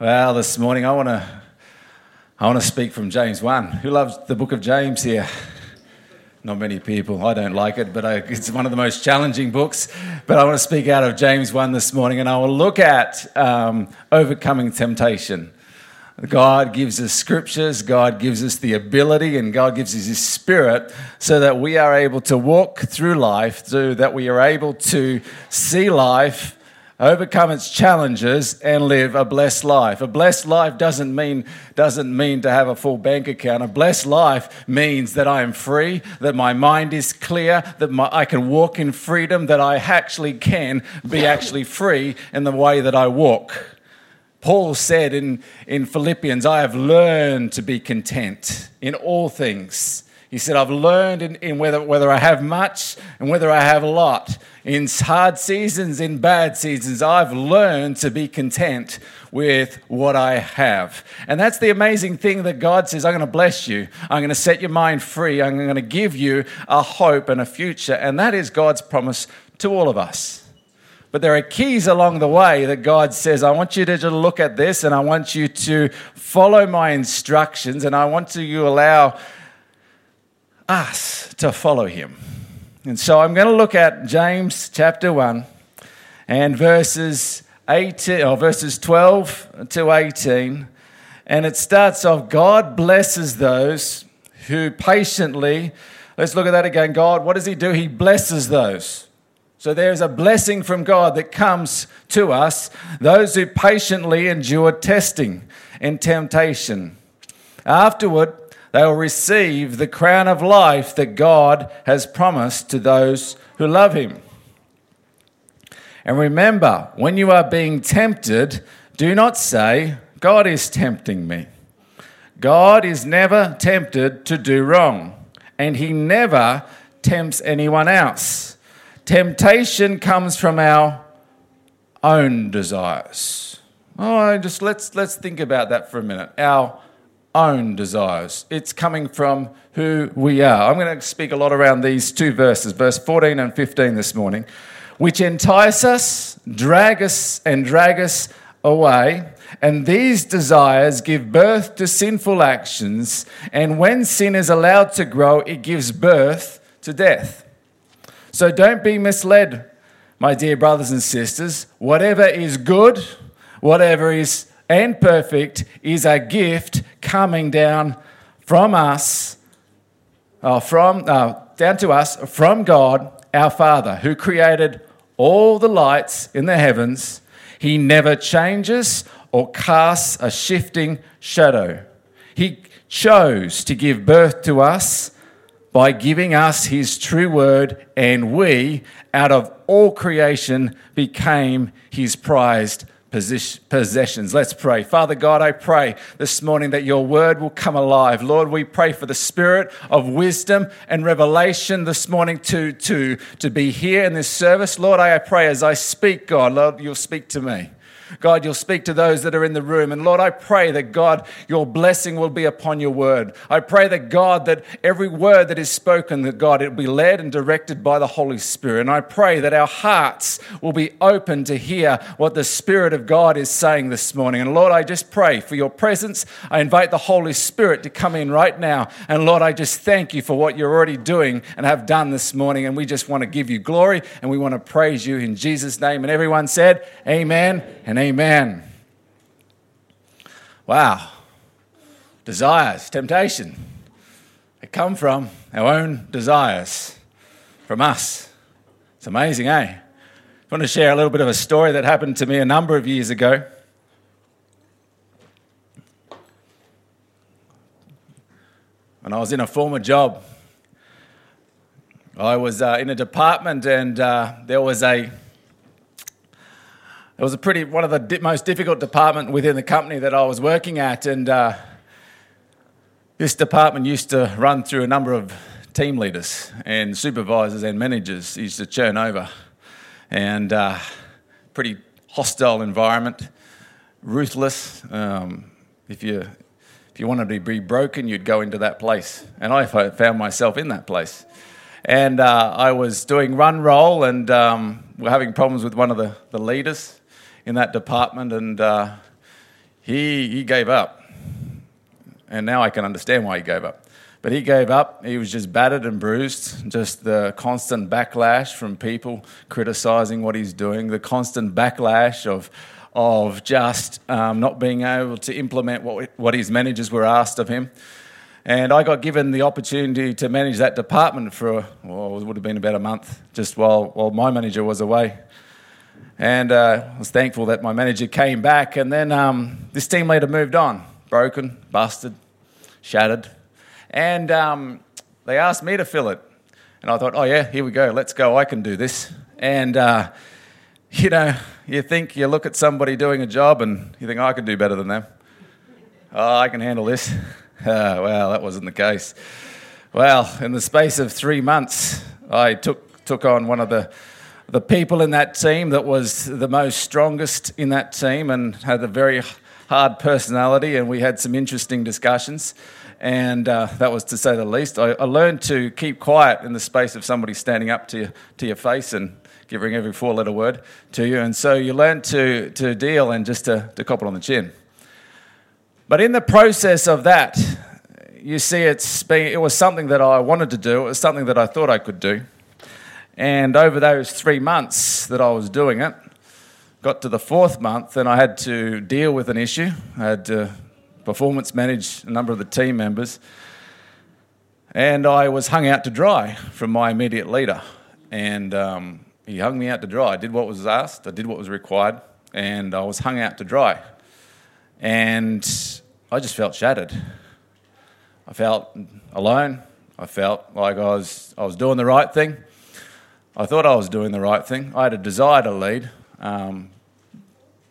Well, this morning I want to I want to speak from James 1. Who loves the book of James here? Not many people. I don't like it, but I, it's one of the most challenging books. But I want to speak out of James 1 this morning, and I will look at um, overcoming temptation. God gives us scriptures, God gives us the ability, and God gives us His Spirit so that we are able to walk through life, so that we are able to see life overcome its challenges and live a blessed life. A blessed life doesn't mean doesn't mean to have a full bank account. A blessed life means that I am free, that my mind is clear, that my, I can walk in freedom, that I actually can be actually free in the way that I walk. Paul said in, in Philippians, I have learned to be content in all things. He said, I've learned in, in whether, whether I have much and whether I have a lot in hard seasons, in bad seasons, I've learned to be content with what I have. And that's the amazing thing that God says, I'm going to bless you. I'm going to set your mind free. I'm going to give you a hope and a future. And that is God's promise to all of us. But there are keys along the way that God says, I want you to look at this and I want you to follow my instructions and I want you to allow us to follow him. And so I'm going to look at James chapter 1 and verses 18 or verses 12 to 18. And it starts off God blesses those who patiently, let's look at that again. God, what does He do? He blesses those. So there's a blessing from God that comes to us, those who patiently endure testing and temptation. Afterward, they will receive the crown of life that God has promised to those who love Him. And remember, when you are being tempted, do not say, God is tempting me. God is never tempted to do wrong, and He never tempts anyone else. Temptation comes from our own desires. Oh, just let's let's think about that for a minute. Our own desires. It's coming from who we are. I'm going to speak a lot around these two verses, verse 14 and 15 this morning, which entice us, drag us, and drag us away. And these desires give birth to sinful actions. And when sin is allowed to grow, it gives birth to death. So don't be misled, my dear brothers and sisters. Whatever is good, whatever is and perfect is a gift coming down from us, uh, from uh, down to us from God, our Father, who created all the lights in the heavens. He never changes or casts a shifting shadow. He chose to give birth to us by giving us his true word, and we, out of all creation, became his prized possessions. Let's pray. Father God, I pray this morning that your word will come alive. Lord, we pray for the spirit of wisdom and revelation this morning to, to, to be here in this service. Lord, I pray as I speak, God, Lord, you'll speak to me. God, you'll speak to those that are in the room. And Lord, I pray that God, your blessing will be upon your word. I pray that God, that every word that is spoken, that God, it will be led and directed by the Holy Spirit. And I pray that our hearts will be open to hear what the Spirit of God is saying this morning. And Lord, I just pray for your presence. I invite the Holy Spirit to come in right now. And Lord, I just thank you for what you're already doing and have done this morning. And we just want to give you glory and we want to praise you in Jesus' name. And everyone said, Amen and amen. Wow. Desires, temptation. They come from our own desires, from us. It's amazing, eh? I want to share a little bit of a story that happened to me a number of years ago. When I was in a former job, I was uh, in a department and uh, there was a it was a pretty one of the di- most difficult department within the company that I was working at, and uh, this department used to run through a number of team leaders and supervisors and managers. used to churn over, and uh, pretty hostile environment, ruthless. Um, if you if you wanted to be broken, you'd go into that place, and I found myself in that place. And uh, I was doing run roll, and um, we're having problems with one of the, the leaders in that department, and uh, he, he gave up. And now I can understand why he gave up. But he gave up. He was just battered and bruised. Just the constant backlash from people criticizing what he's doing, the constant backlash of, of just um, not being able to implement what, what his managers were asked of him. And I got given the opportunity to manage that department for, well, it would have been about a month, just while, while my manager was away. And uh, I was thankful that my manager came back. And then um, this team leader moved on, broken, busted, shattered. And um, they asked me to fill it. And I thought, oh, yeah, here we go. Let's go. I can do this. And, uh, you know, you think you look at somebody doing a job and you think, oh, I can do better than them. Oh, I can handle this. Uh, well, that wasn't the case. Well, in the space of three months, I took, took on one of the, the people in that team that was the most strongest in that team and had a very hard personality, and we had some interesting discussions and uh, that was to say the least. I, I, learned to keep quiet in the space of somebody standing up to, you, to your face and giving every four letter word to you. And so you learn to, to deal and just to, to cop it on the chin. But in the process of that, you see, it's been, it was something that I wanted to do, it was something that I thought I could do. And over those three months that I was doing it, got to the fourth month and I had to deal with an issue. I had to performance manage a number of the team members. And I was hung out to dry from my immediate leader. And um, he hung me out to dry. I did what was asked, I did what was required, and I was hung out to dry. And I just felt shattered. I felt alone. I felt like I was, I was doing the right thing. I thought I was doing the right thing. I had a desire to lead, um,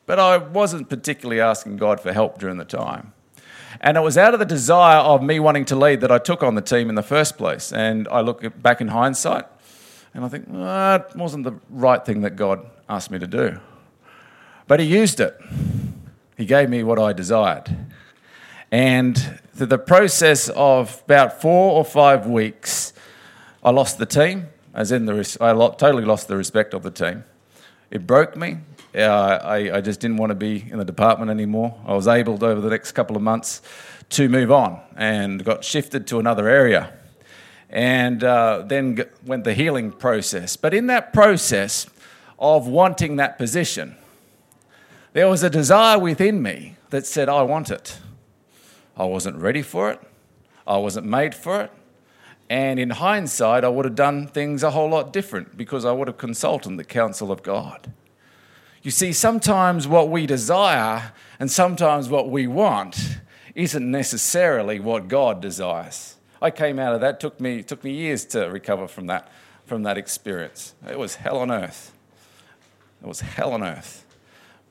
but I wasn't particularly asking God for help during the time. And it was out of the desire of me wanting to lead that I took on the team in the first place. And I look back in hindsight and I think, well, that wasn't the right thing that God asked me to do. But He used it, He gave me what I desired. And through the process of about four or five weeks, I lost the team, as in the, I totally lost the respect of the team. It broke me. Uh, I, I, just didn't want to be in the department anymore. I was able over the next couple of months to move on and got shifted to another area. And uh, then went the healing process. But in that process of wanting that position, there was a desire within me that said, I want it. I wasn't ready for it, I wasn't made for it. And in hindsight, I would have done things a whole lot different because I would have consulted the counsel of God. You see, sometimes what we desire and sometimes what we want isn't necessarily what God desires. I came out of that, took me, took me years to recover from that, from that experience. It was hell on earth. It was hell on earth.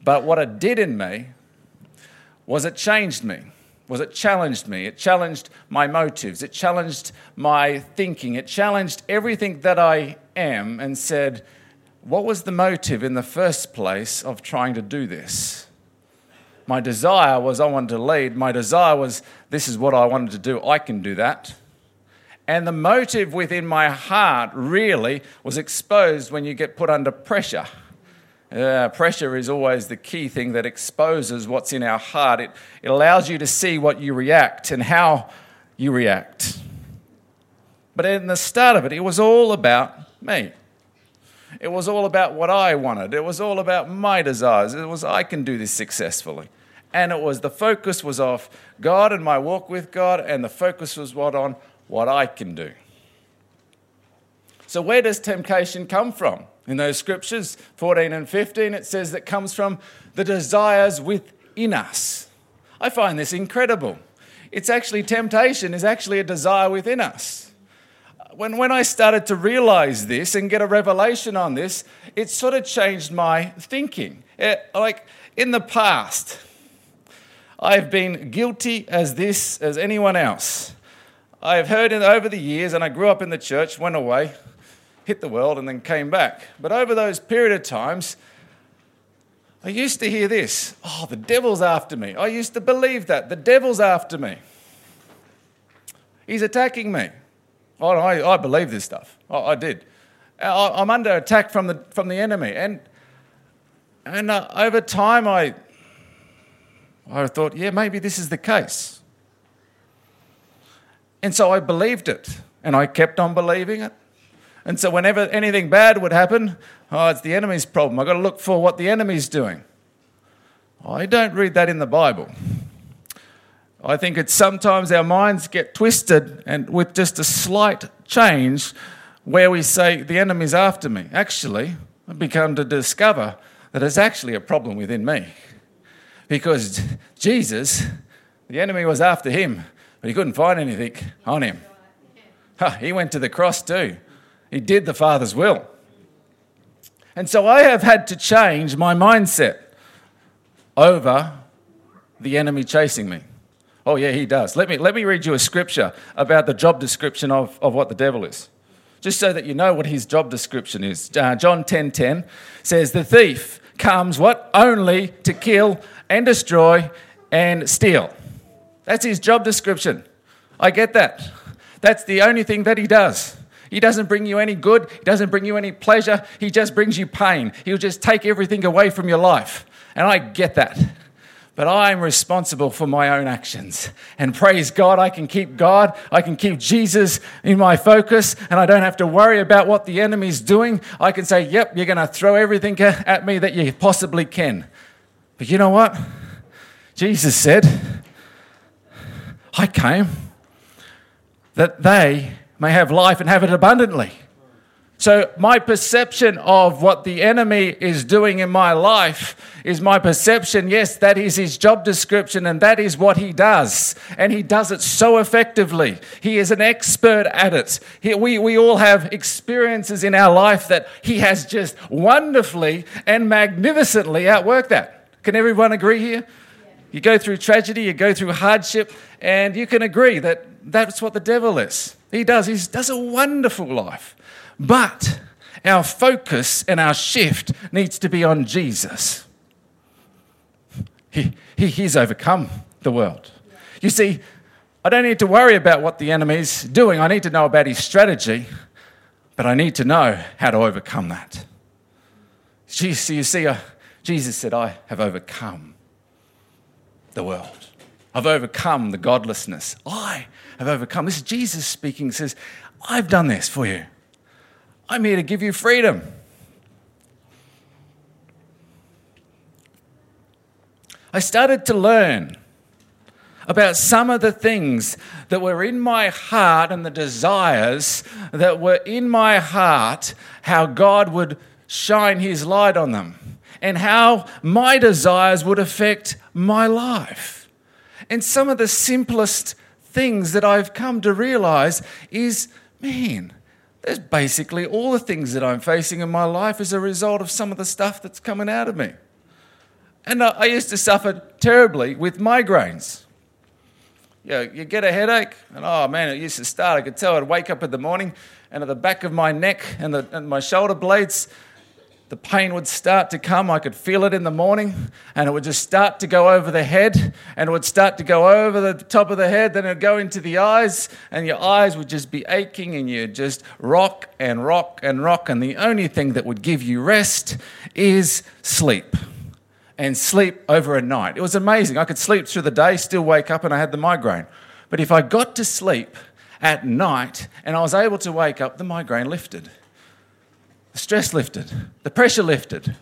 But what it did in me was it changed me was it challenged me. It challenged my motives. It challenged my thinking. It challenged everything that I am and said, what was the motive in the first place of trying to do this? My desire was I wanted to lead. My desire was this is what I wanted to do. I can do that. And the motive within my heart really was exposed when you get put under pressure. Uh, pressure is always the key thing that exposes what's in our heart. It, it allows you to see what you react and how you react. But in the start of it, it was all about me. It was all about what I wanted. It was all about my desires. It was, I can do this successfully. And it was, the focus was off God and my walk with God, and the focus was what on what I can do. So, where does temptation come from? In those scriptures, 14 and 15, it says that comes from the desires within us. I find this incredible. It's actually, temptation is actually a desire within us when, when I started to realize this and get a revelation on this, it sort of changed my thinking. It, like in the past, I've been guilty as this as anyone else. I've heard it over the years, and I grew up in the church, went away, hit the world, and then came back. But over those period of times, I used to hear this oh, the devil's after me. I used to believe that. The devil's after me. He's attacking me. Oh, I, I believe this stuff. I, I did. I, am under attack from the, from the enemy. And, and uh, over time, I, I thought, yeah, maybe this is the case. And so I believed it, and I kept on believing it. And so whenever anything bad would happen, oh, it's the enemy's problem. I've got to look for what the enemy's doing. I don't read that in the Bible. I think it's sometimes our minds get twisted and with just a slight change where we say the enemy's after me. Actually, I've become to discover that it's actually a problem within me. Because Jesus, the enemy was after him, but he couldn't find anything on him. he went to the cross too. He did the Father's will. And so I have had to change my mindset over the enemy chasing me. Oh, yeah, he does. Let me, let me read you a scripture about the job description of, of what the devil is, just so that you know what his job description is. Uh, John 10 10 says, The thief comes what? Only to kill and destroy and steal. That's his job description. I get that. That's the only thing that he does. He doesn't bring you any good, he doesn't bring you any pleasure, he just brings you pain. He'll just take everything away from your life. And I get that. But I'm responsible for my own actions. And praise God, I can keep God, I can keep Jesus in my focus, and I don't have to worry about what the enemy's doing. I can say, Yep, you're going to throw everything at me that you possibly can. But you know what? Jesus said, I came that they may have life and have it abundantly. So, my perception of what the enemy is doing in my life is my perception. Yes, that is his job description, and that is what he does. And he does it so effectively. He is an expert at it. He, we, we all have experiences in our life that he has just wonderfully and magnificently outworked that. Can everyone agree here? You go through tragedy, you go through hardship, and you can agree that that's what the devil is. He does. He does a wonderful life. But our focus and our shift needs to be on Jesus. He, he, he's overcome the world. You see, I don't need to worry about what the enemy's doing. I need to know about his strategy, but I need to know how to overcome that. See, you see uh, Jesus said, I have overcome the world. I've overcome the godlessness. I have overcome. This is Jesus speaking, says, I've done this for you. I'm here to give you freedom. I started to learn about some of the things that were in my heart and the desires that were in my heart, how God would shine his light on them, and how my desires would affect my life. And some of the simplest things that I've come to realize is man, there's basically all the things that I'm facing in my life as a result of some of the stuff that's coming out of me. And I used to suffer terribly with migraines. You, know, you get a headache, and oh man, it used to start. I could tell I'd wake up in the morning, and at the back of my neck and, the, and my shoulder blades, the pain would start to come. I could feel it in the morning, and it would just start to go over the head, and it would start to go over the top of the head, then it would go into the eyes, and your eyes would just be aching, and you'd just rock and rock and rock. And the only thing that would give you rest is sleep. And sleep over a night. It was amazing. I could sleep through the day, still wake up, and I had the migraine. But if I got to sleep at night and I was able to wake up, the migraine lifted. The stress lifted, the pressure lifted.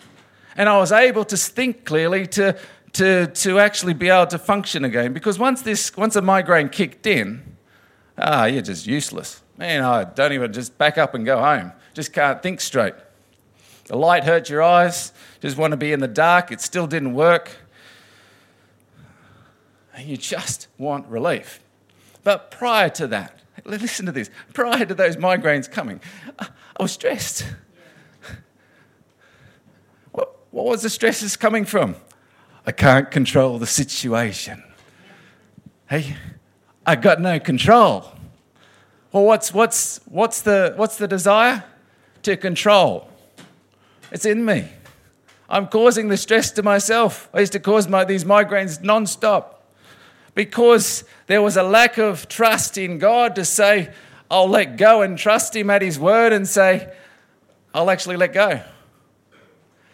And I was able to think clearly to, to, to actually be able to function again. Because once, this, once a migraine kicked in, ah, you're just useless. Man, I don't even just back up and go home. Just can't think straight. The light hurt your eyes, just want to be in the dark. It still didn't work. And you just want relief. But prior to that, listen to this prior to those migraines coming, I was stressed. What was the stresses coming from? I can't control the situation. Hey, I got no control. Well, what's, what's, what's, the, what's the desire? To control. It's in me. I'm causing the stress to myself. I used to cause my, these migraines non-stop because there was a lack of trust in God to say, I'll let go and trust Him at His word and say, I'll actually let go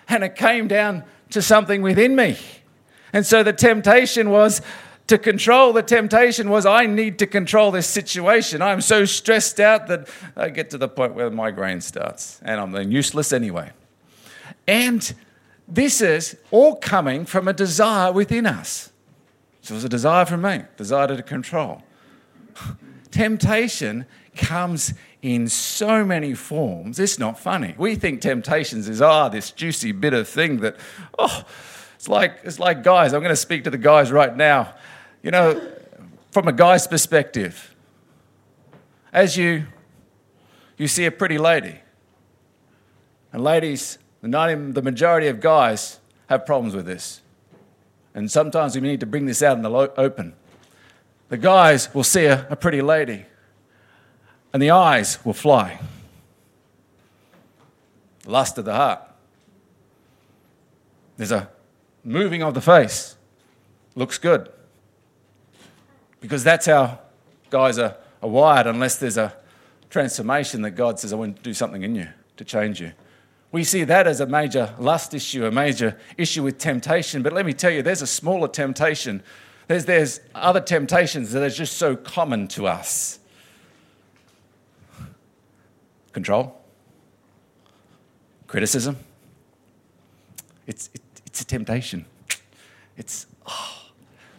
and it came down to something within me. And so the temptation was to control the temptation was I need to control this situation. I'm so stressed out that I get to the point where the migraine starts and I'm then useless anyway. And this is all coming from a desire within us. So it was a desire from me, desire to control. Temptation comes in so many forms. It's not funny. We think temptations is ah this juicy bitter thing that oh it's like it's like guys. I'm going to speak to the guys right now. You know, from a guy's perspective, as you you see a pretty lady, and ladies, the, 90, the majority of guys have problems with this. And sometimes we need to bring this out in the open. The guys will see a, a pretty lady, and the eyes will fly. Lust of the heart. There's a moving of the face. Looks good because that's how guys are, are wired, unless there's a transformation that God says, I want to do something in you to change you. We see that as a major lust issue, a major issue with temptation. But let me tell you, there's a smaller temptation. There's, there's other temptations that are just so common to us control, criticism. It's, it, it's a temptation. It's, oh,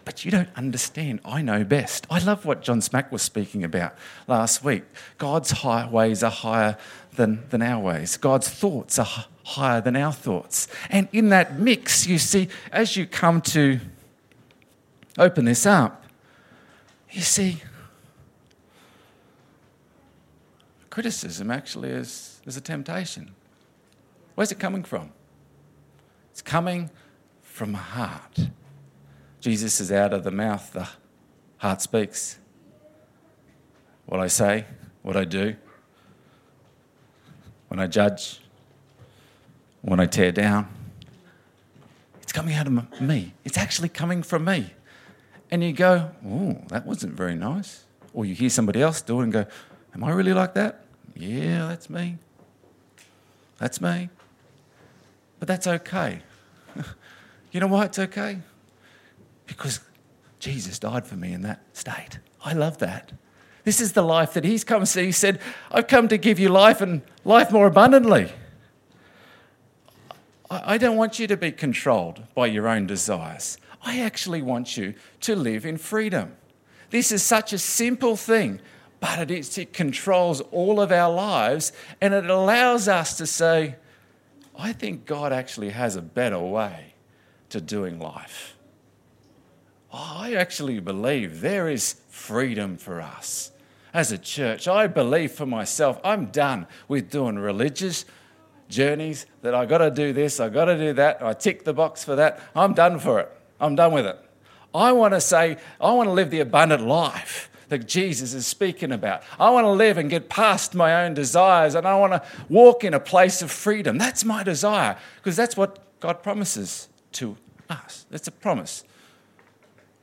but you don't understand. I know best. I love what John Smack was speaking about last week. God's high ways are higher than, than our ways, God's thoughts are higher than our thoughts. And in that mix, you see, as you come to open this up, you see, criticism actually is, is a temptation. Where's it coming from? It's coming from a heart. Jesus is out of the mouth, the heart speaks. What I say, what I do, when I judge, when I tear down, it's coming out of me. It's actually coming from me. And you go, oh, that wasn't very nice. Or you hear somebody else do it and go, am I really like that? Yeah, that's me. That's me. But that's okay. you know why it's okay? because Jesus died for me in that state. I love that. This is the life that He's come to see. He said, I've come to give you life and life more abundantly. I don't want you to be controlled by your own desires. I actually want you to live in freedom. This is such a simple thing, but it, it controls all of our lives and it allows us to say, I think God actually has a better way to doing life. I actually believe there is freedom for us as a church. I believe for myself, I'm done with doing religious journeys that I got to do this, I got to do that, I tick the box for that. I'm done for it. I'm done with it. I want to say, I want to live the abundant life that Jesus is speaking about. I want to live and get past my own desires and I want to walk in a place of freedom. That's my desire because that's what God promises to us. That's a promise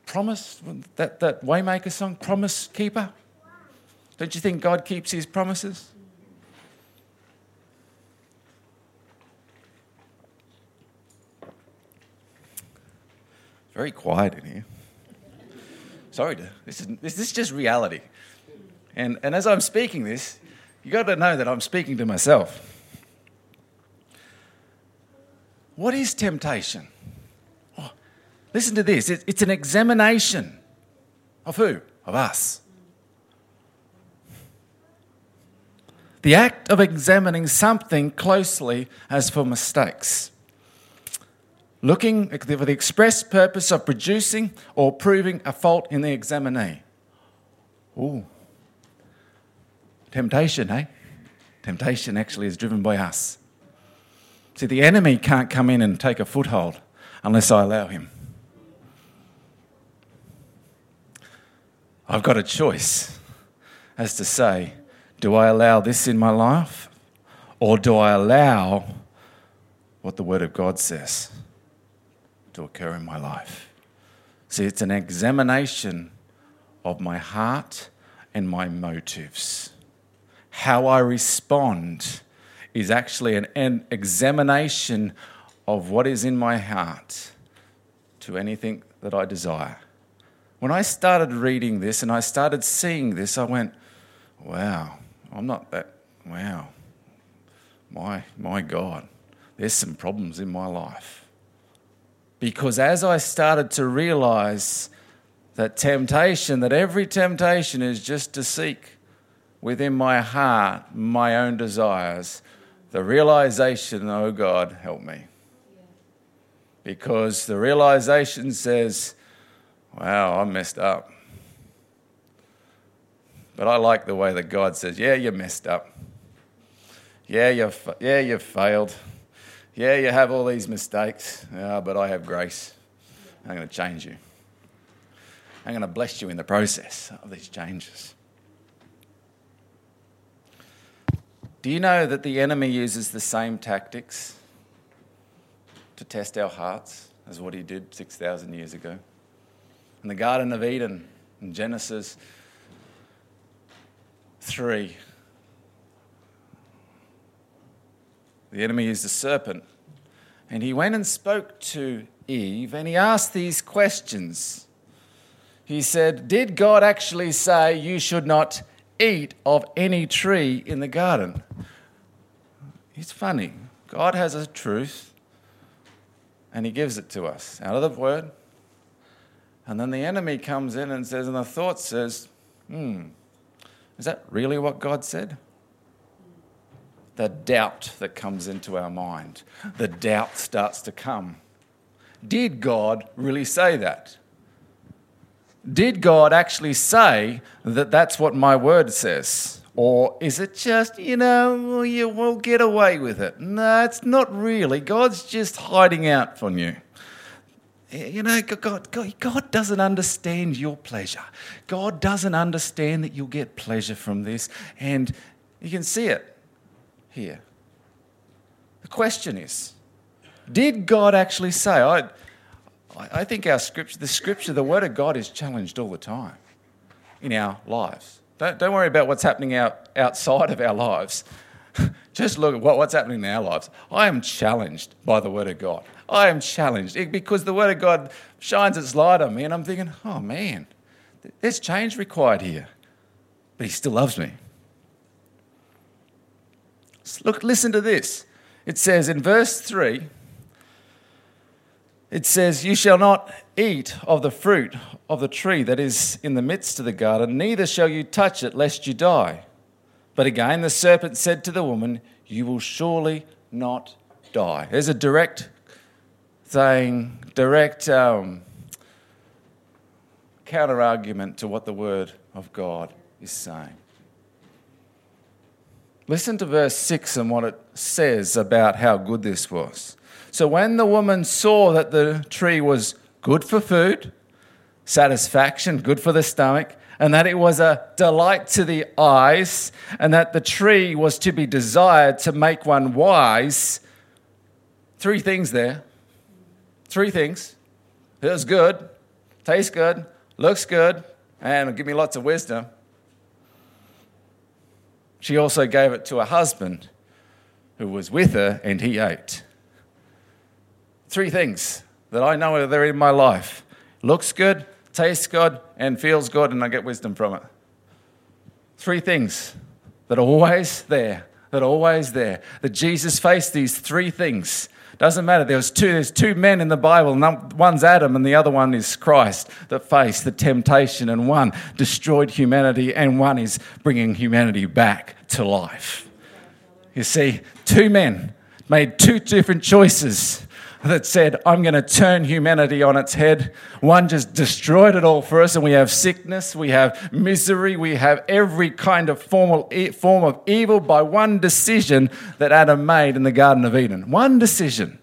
promise, that, that Waymaker song, Promise Keeper? Don't you think God keeps his promises? Very quiet in here. Sorry, this is, this is just reality. And, and as I'm speaking this, you've got to know that I'm speaking to myself. What is temptation? Oh, listen to this it's an examination of who? Of us. The act of examining something closely as for mistakes. Looking for the express purpose of producing or proving a fault in the examinee. Ooh. Temptation, eh? Temptation actually is driven by us. See, the enemy can't come in and take a foothold unless I allow him. I've got a choice as to say, do I allow this in my life or do I allow what the Word of God says to occur in my life? See, it's an examination of my heart and my motives. How I respond is actually an, an examination of what is in my heart to anything that I desire. When I started reading this and I started seeing this, I went, wow, I'm not that, wow, my, my God, there's some problems in my life. Because as I started to realize that temptation, that every temptation is just to seek within my heart my own desires, the realization, oh God, help me. Because the realization says, wow, I messed up. But I like the way that God says, yeah, you messed up. Yeah, you've, yeah, you've failed. Yeah, you have all these mistakes, but I have grace. I'm going to change you. I'm going to bless you in the process of these changes. Do you know that the enemy uses the same tactics to test our hearts as what he did 6,000 years ago? In the Garden of Eden, in Genesis 3, the enemy is the serpent and he went and spoke to Eve and he asked these questions. He said, Did God actually say you should not eat of any tree in the garden? It's funny. God has a truth and he gives it to us out of the word. And then the enemy comes in and says, and the thought says, hmm, is that really what God said? The doubt that comes into our mind, the doubt starts to come. Did God really say that? Did God actually say that that's what my word says? Or is it just, you know, you will get away with it? No, it's not really. God's just hiding out from you. You know, God, God, God doesn't understand your pleasure. God doesn't understand that you'll get pleasure from this. And you can see it here. The question is Did God actually say? I, I think our scripture, the scripture, the word of God is challenged all the time in our lives. Don't, don't worry about what's happening out, outside of our lives. Just look at what, what's happening in our lives. I am challenged by the Word of God. I am challenged because the Word of God shines its light on me, and I'm thinking, oh man, there's change required here. But He still loves me. Look, listen to this. It says in verse 3 it says, You shall not eat of the fruit of the tree that is in the midst of the garden, neither shall you touch it, lest you die. But again, the serpent said to the woman, You will surely not die. There's a direct saying, direct um, counter argument to what the word of God is saying. Listen to verse 6 and what it says about how good this was. So when the woman saw that the tree was good for food, satisfaction, good for the stomach, and that it was a delight to the eyes, and that the tree was to be desired to make one wise. Three things there. Three things. It was good, tastes good, looks good, and give me lots of wisdom. She also gave it to her husband who was with her, and he ate three things that I know are there in my life looks good, tastes good, and feels good, and I get wisdom from it. Three things that are always there, that are always there. That Jesus faced these three things. Doesn't matter. There was two, there's two men in the Bible. One's Adam and the other one is Christ that faced the temptation, and one destroyed humanity, and one is bringing humanity back to life. You see, two men made two different choices that said, I'm going to turn humanity on its head. One just destroyed it all for us, and we have sickness, we have misery, we have every kind of formal, form of evil by one decision that Adam made in the Garden of Eden. One decision.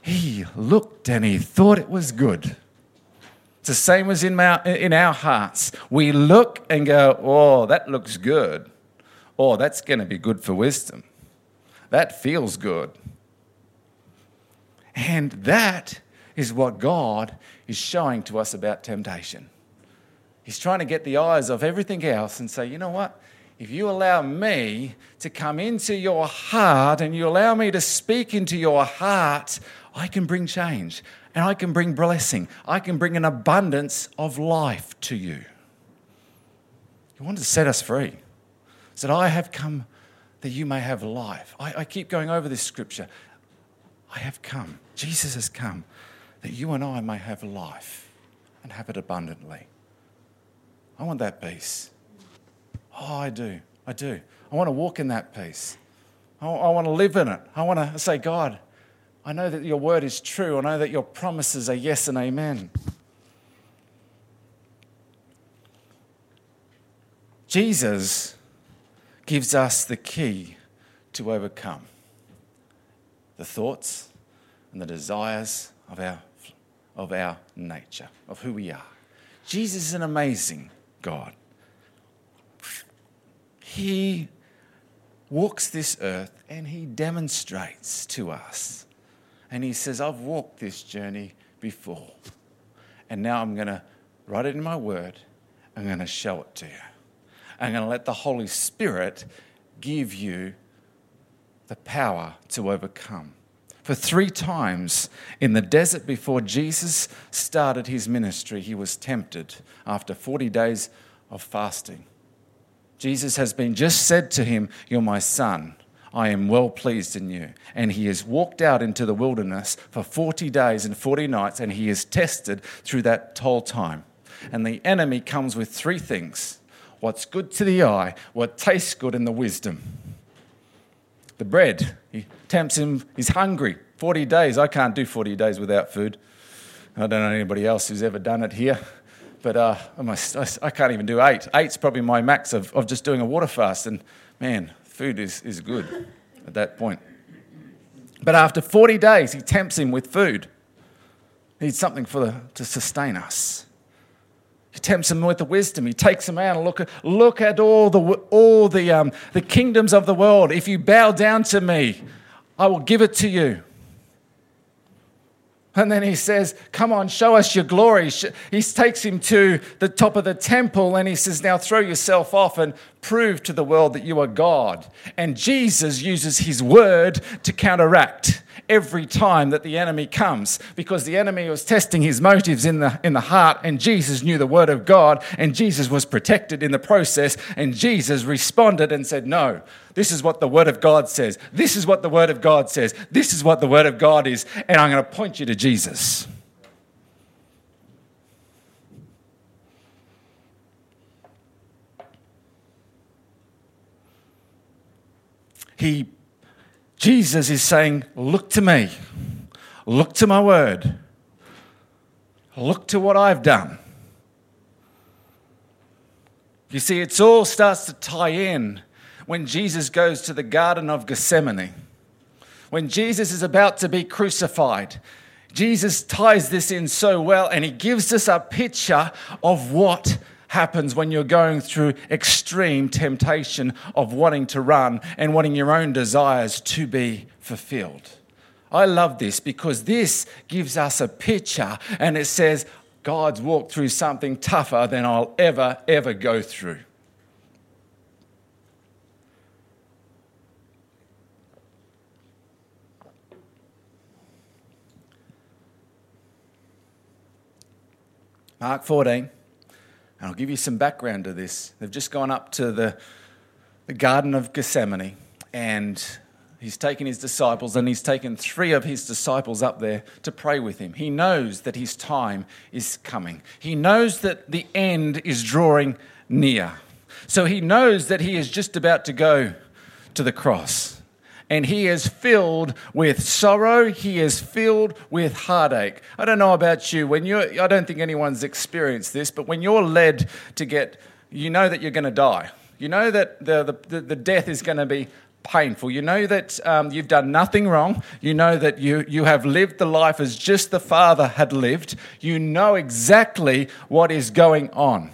He looked and he thought it was good. It's the same as in our, in our hearts. We look and go, oh, that looks good. Oh, that's going to be good for wisdom. That feels good. And that is what God is showing to us about temptation. He's trying to get the eyes of everything else and say, you know what? If you allow me to come into your heart and you allow me to speak into your heart, I can bring change. and I can bring blessing. I can bring an abundance of life to you. He wanted to set us free. He said, I have come that you may have life. I, I keep going over this scripture. I have come. Jesus has come that you and I may have life and have it abundantly. I want that peace. Oh, I do. I do. I want to walk in that peace. I, want to live in it. I want to say, God, I know that your word is true. I know that your promises are yes and amen. Jesus gives us the key to overcome the thoughts and the desires of our, of our nature, of who we are. Jesus is an amazing God. He walks this earth and he demonstrates to us. And he says, I've walked this journey before. And now I'm going to write it in my word. I'm going to show it to you. I'm going to let the Holy Spirit give you the power to overcome. For three times in the desert before Jesus started his ministry, he was tempted after 40 days of fasting. Jesus has been just said to him, You're my son. I am well pleased in you. And he has walked out into the wilderness for 40 days and 40 nights, and he is tested through that whole time. And the enemy comes with three things what's good to the eye, what tastes good, and the wisdom. The bread, he tempts him, he's hungry. 40 days, I can't do 40 days without food. I don't know anybody else who's ever done it here, but uh, I can't even do eight. Eight's probably my max of, of just doing a water fast, and man, food is, is good at that point. But after 40 days, he tempts him with food. He needs something for the, to sustain us. He tempts him with the wisdom. He takes him out and look look at all, the, all the, um, the kingdoms of the world. If you bow down to me, I will give it to you. And then he says, Come on, show us your glory. He takes him to the top of the temple and he says, Now throw yourself off and prove to the world that you are God. And Jesus uses his word to counteract every time that the enemy comes because the enemy was testing his motives in the, in the heart, and Jesus knew the word of God, and Jesus was protected in the process, and Jesus responded and said, No, this is what the word of God says. This is what the word of God says. This is what the word of God is, and I'm going to point you to Jesus. He Jesus is saying, Look to me, look to my word, look to what I've done. You see, it all starts to tie in when Jesus goes to the Garden of Gethsemane. When Jesus is about to be crucified, Jesus ties this in so well and he gives us a picture of what happens when you're going through extreme temptation of wanting to run and wanting your own desires to be fulfilled. I love this because this gives us a picture and it says, God's walked through something tougher than I'll ever, ever go through. Mark 14. And I'll give you some background to this. They've just gone up to the, the Garden of Gethsemane, and he's taken his disciples, and he's taken three of his disciples up there to pray with him. He knows that his time is coming, he knows that the end is drawing near. So he knows that he is just about to go to the cross and he is filled with sorrow. He is filled with heartache. I don't know about you. When you, I don't think anyone's experienced this, but when you're led to get, you know that you're going to die. You know that the, the, the death is going to be painful. You know that um, you've done nothing wrong. You know that you, you have lived the life as just the Father had lived. You know exactly what is going on.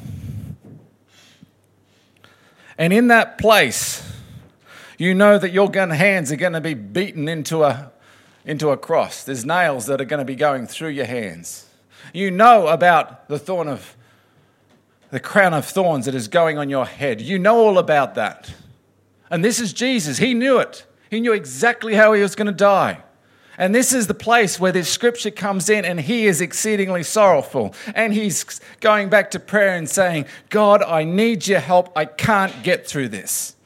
And in that place, you know that your gun hands are going to be beaten into a, into a cross. There's nails that are going to be going through your hands. You know about the thorn of the crown of thorns that is going on your head. You know all about that. And this is Jesus. He knew it. He knew exactly how he was going to die. And this is the place where this scripture comes in, and he is exceedingly sorrowful. And he's going back to prayer and saying, God, I need your help. I can't get through this.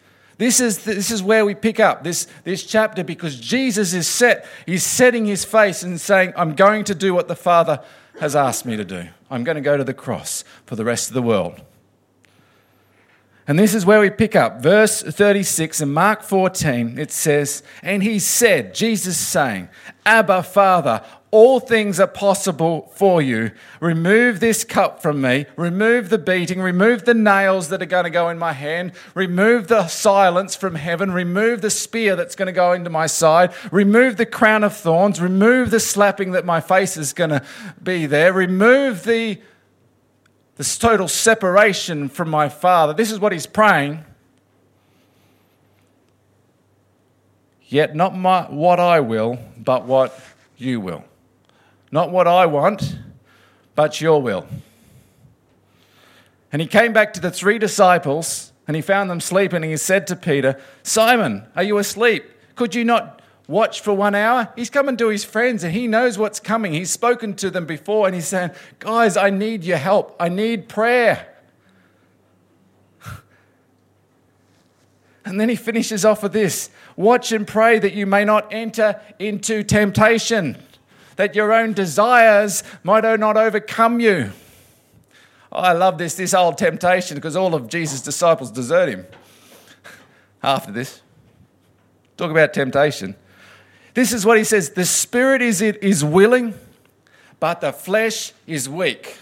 This is, this is where we pick up this, this chapter because Jesus is set. He's setting his face and saying, I'm going to do what the Father has asked me to do. I'm going to go to the cross for the rest of the world. And this is where we pick up verse 36 in Mark 14. It says, And he said, Jesus saying, Abba, Father, all things are possible for you. Remove this cup from me. Remove the beating. Remove the nails that are going to go in my hand. Remove the silence from heaven. Remove the spear that's going to go into my side. Remove the crown of thorns. Remove the slapping that my face is going to be there. Remove the this total separation from my Father. This is what he's praying. Yet not my, what I will, but what you will. Not what I want, but your will. And he came back to the three disciples and he found them sleeping and he said to Peter, Simon, are you asleep? Could you not watch for one hour. He's coming to his friends and he knows what's coming. He's spoken to them before and he's saying, Guys, I need your help. I need prayer. And then he finishes off with this Watch and pray that you may not enter into temptation, that your own desires might not overcome you. Oh, I love this, this old temptation, because all of Jesus' disciples desert him after this. Talk about temptation. This is what he says the spirit is, is willing, but the flesh is weak.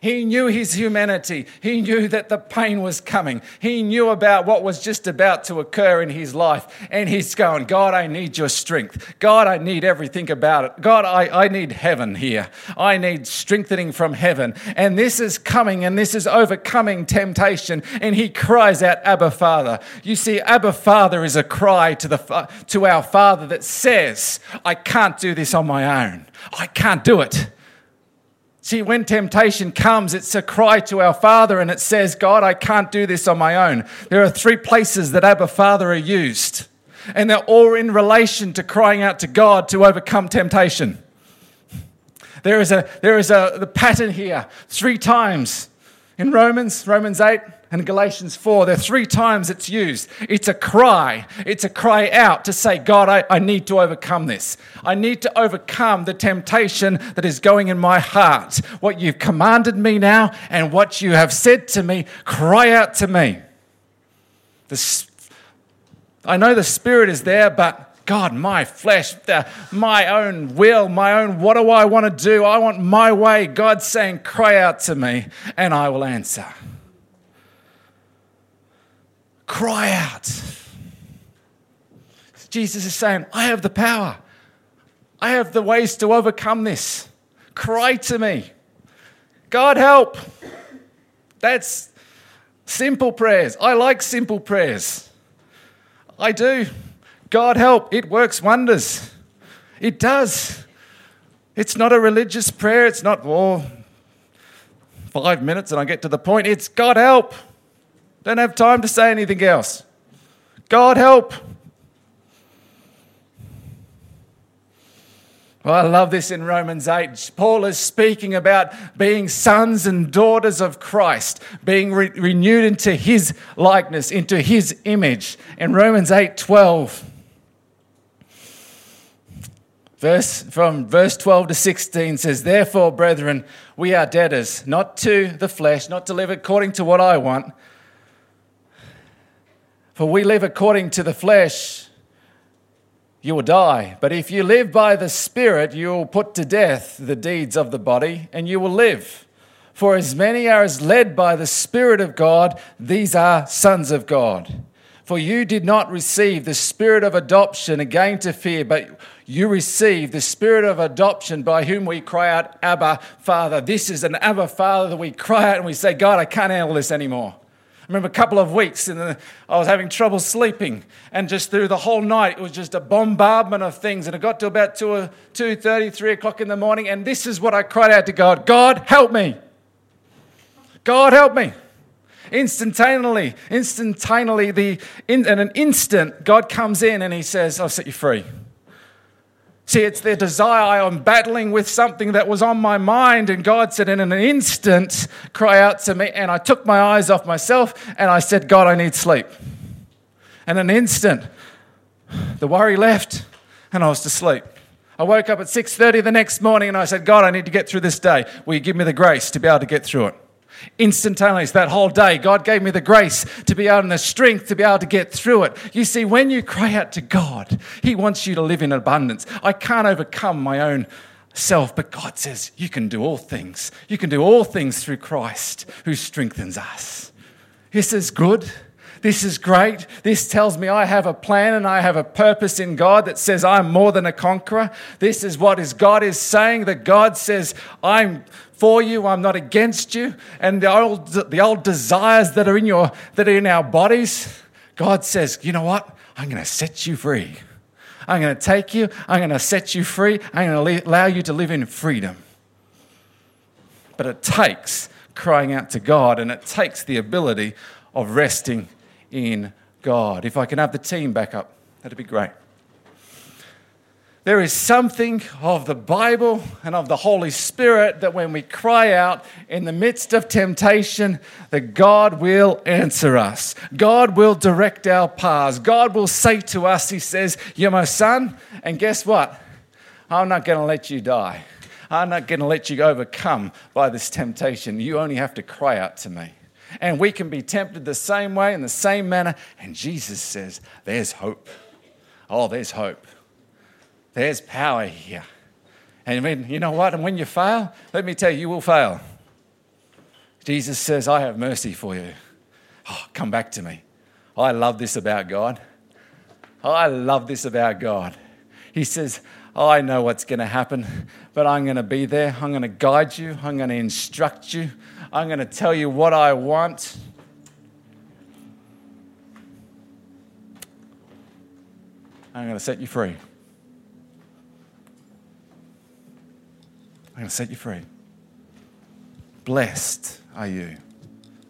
He knew his humanity. He knew that the pain was coming. He knew about what was just about to occur in his life. And he's going, God, I need your strength. God, I need everything about it. God, I, I need heaven here. I need strengthening from heaven. And this is coming and this is overcoming temptation. And he cries out, Abba, Father. You see, Abba, Father is a cry to, the, to our Father that says, I can't do this on my own. I can't do it. See, when temptation comes, it's a cry to our Father and it says, God, I can't do this on my own. There are three places that Abba Father are used, and they're all in relation to crying out to God to overcome temptation. There is a, there is a the pattern here three times in Romans, Romans 8, and Galatians 4, there are three times it's used. It's a cry. It's a cry out to say, God, I, I need to overcome this. I need to overcome the temptation that is going in my heart. What you've commanded me now and what you have said to me, cry out to me. The, I know the Spirit is there, but God, my flesh, the, my own will, my own, what do I want to do? I want my way. God's saying, cry out to me and I will answer. Cry out. Jesus is saying, I have the power. I have the ways to overcome this. Cry to me. God help. That's simple prayers. I like simple prayers. I do. God help. It works wonders. It does. It's not a religious prayer. It's not, oh, five minutes and I get to the point. It's God help. Don't have time to say anything else. God help. Well, I love this in Romans 8. Paul is speaking about being sons and daughters of Christ, being re- renewed into his likeness, into his image. In Romans 8 12, verse, from verse 12 to 16 says, Therefore, brethren, we are debtors, not to the flesh, not to live according to what I want for we live according to the flesh, you will die. But if you live by the Spirit, you will put to death the deeds of the body, and you will live. For as many are as led by the Spirit of God, these are sons of God. For you did not receive the spirit of adoption again to fear, but you received the spirit of adoption by whom we cry out, Abba, Father. This is an Abba, Father that we cry out and we say, God, I can't handle this anymore remember a couple of weeks and uh, I was having trouble sleeping. And just through the whole night, it was just a bombardment of things. And it got to about 2, uh, 2.30, 3 o'clock in the morning. And this is what I cried out to God God, help me. God, help me. Instantaneously, instantaneously, the, in, in an instant, God comes in and He says, I'll set you free. See, it's their desire. I'm battling with something that was on my mind, and God said, in an instant, cry out to me. And I took my eyes off myself and I said, God, I need sleep. And in an instant, the worry left and I was to sleep. I woke up at 6:30 the next morning and I said, God, I need to get through this day. Will you give me the grace to be able to get through it? Instantaneous, that whole day, God gave me the grace to be able and the strength to be able to get through it. You see, when you cry out to God, He wants you to live in abundance. I can't overcome my own self, but God says, You can do all things. You can do all things through Christ who strengthens us. This is good. This is great. This tells me I have a plan and I have a purpose in God that says I'm more than a conqueror. This is what is God is saying that God says I'm for you, I'm not against you. And the old, the old desires that are in your that are in our bodies, God says, you know what? I'm going to set you free. I'm going to take you. I'm going to set you free. I'm going to allow you to live in freedom. But it takes crying out to God and it takes the ability of resting in God. If I can have the team back up, that'd be great. There is something of the Bible and of the Holy Spirit that when we cry out in the midst of temptation, that God will answer us. God will direct our paths. God will say to us, He says, You're my son, and guess what? I'm not going to let you die. I'm not going to let you overcome by this temptation. You only have to cry out to me. And we can be tempted the same way, in the same manner. And Jesus says, There's hope. Oh, there's hope. There's power here. And when, you know what? And when you fail, let me tell you, you will fail. Jesus says, I have mercy for you. Oh, come back to me. I love this about God. Oh, I love this about God. He says, I know what's going to happen, but I'm going to be there. I'm going to guide you. I'm going to instruct you. I'm going to tell you what I want. I'm going to set you free. I'm going to set you free. Blessed are you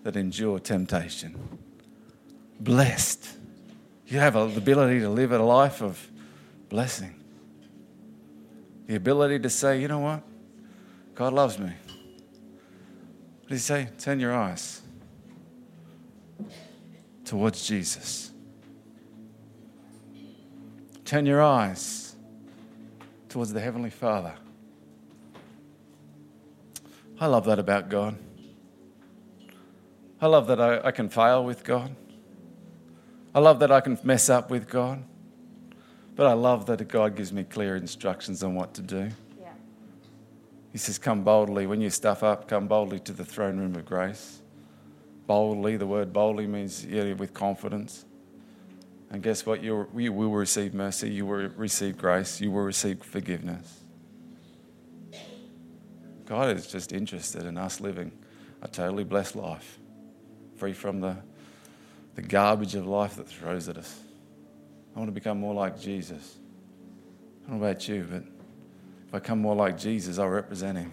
that endure temptation. Blessed. You have the ability to live a life of blessing. The ability to say, you know what? God loves me. What did he say? Turn your eyes towards Jesus. Turn your eyes towards the Heavenly Father. I love that about God. I love that I, I, can fail with God. I love that I can mess up with God. But I love that God gives me clear instructions on what to do. Yeah. He says, Come boldly. When you stuff up, come boldly to the throne room of grace. Boldly, the word boldly means yeah, with confidence. And guess what? you you will receive mercy, you will receive grace, you will receive forgiveness. God is just interested in us living a totally blessed life, free from the, the garbage of life that throws at us. I want to become more like Jesus. I don't know about you, but if I come more like Jesus, I'll represent him.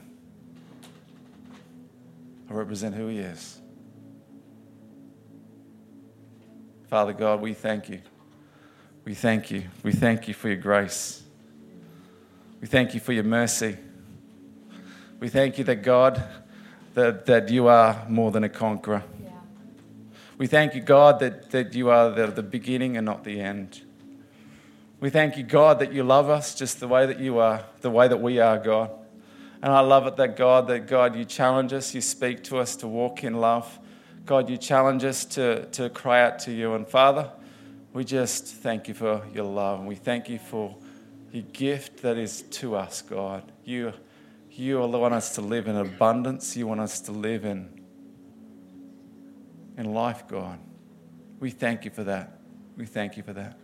I represent who he is. Father God, we thank you. We thank you. We thank you for your grace. We thank you for your mercy. We thank you that God, that, that you are more than a conqueror. Yeah. We thank you, God, that, that you are the, the beginning and not the end. We thank you, God, that you love us just the way that you are, the way that we are, God. And I love it that, God, that God, you challenge us, you speak to us to walk in love. God, you challenge us to, to cry out to you. And Father, we just thank you for your love. And we thank you for your gift that is to us, God. You you want us to live in abundance. You want us to live in, in life, God. We thank you for that. We thank you for that.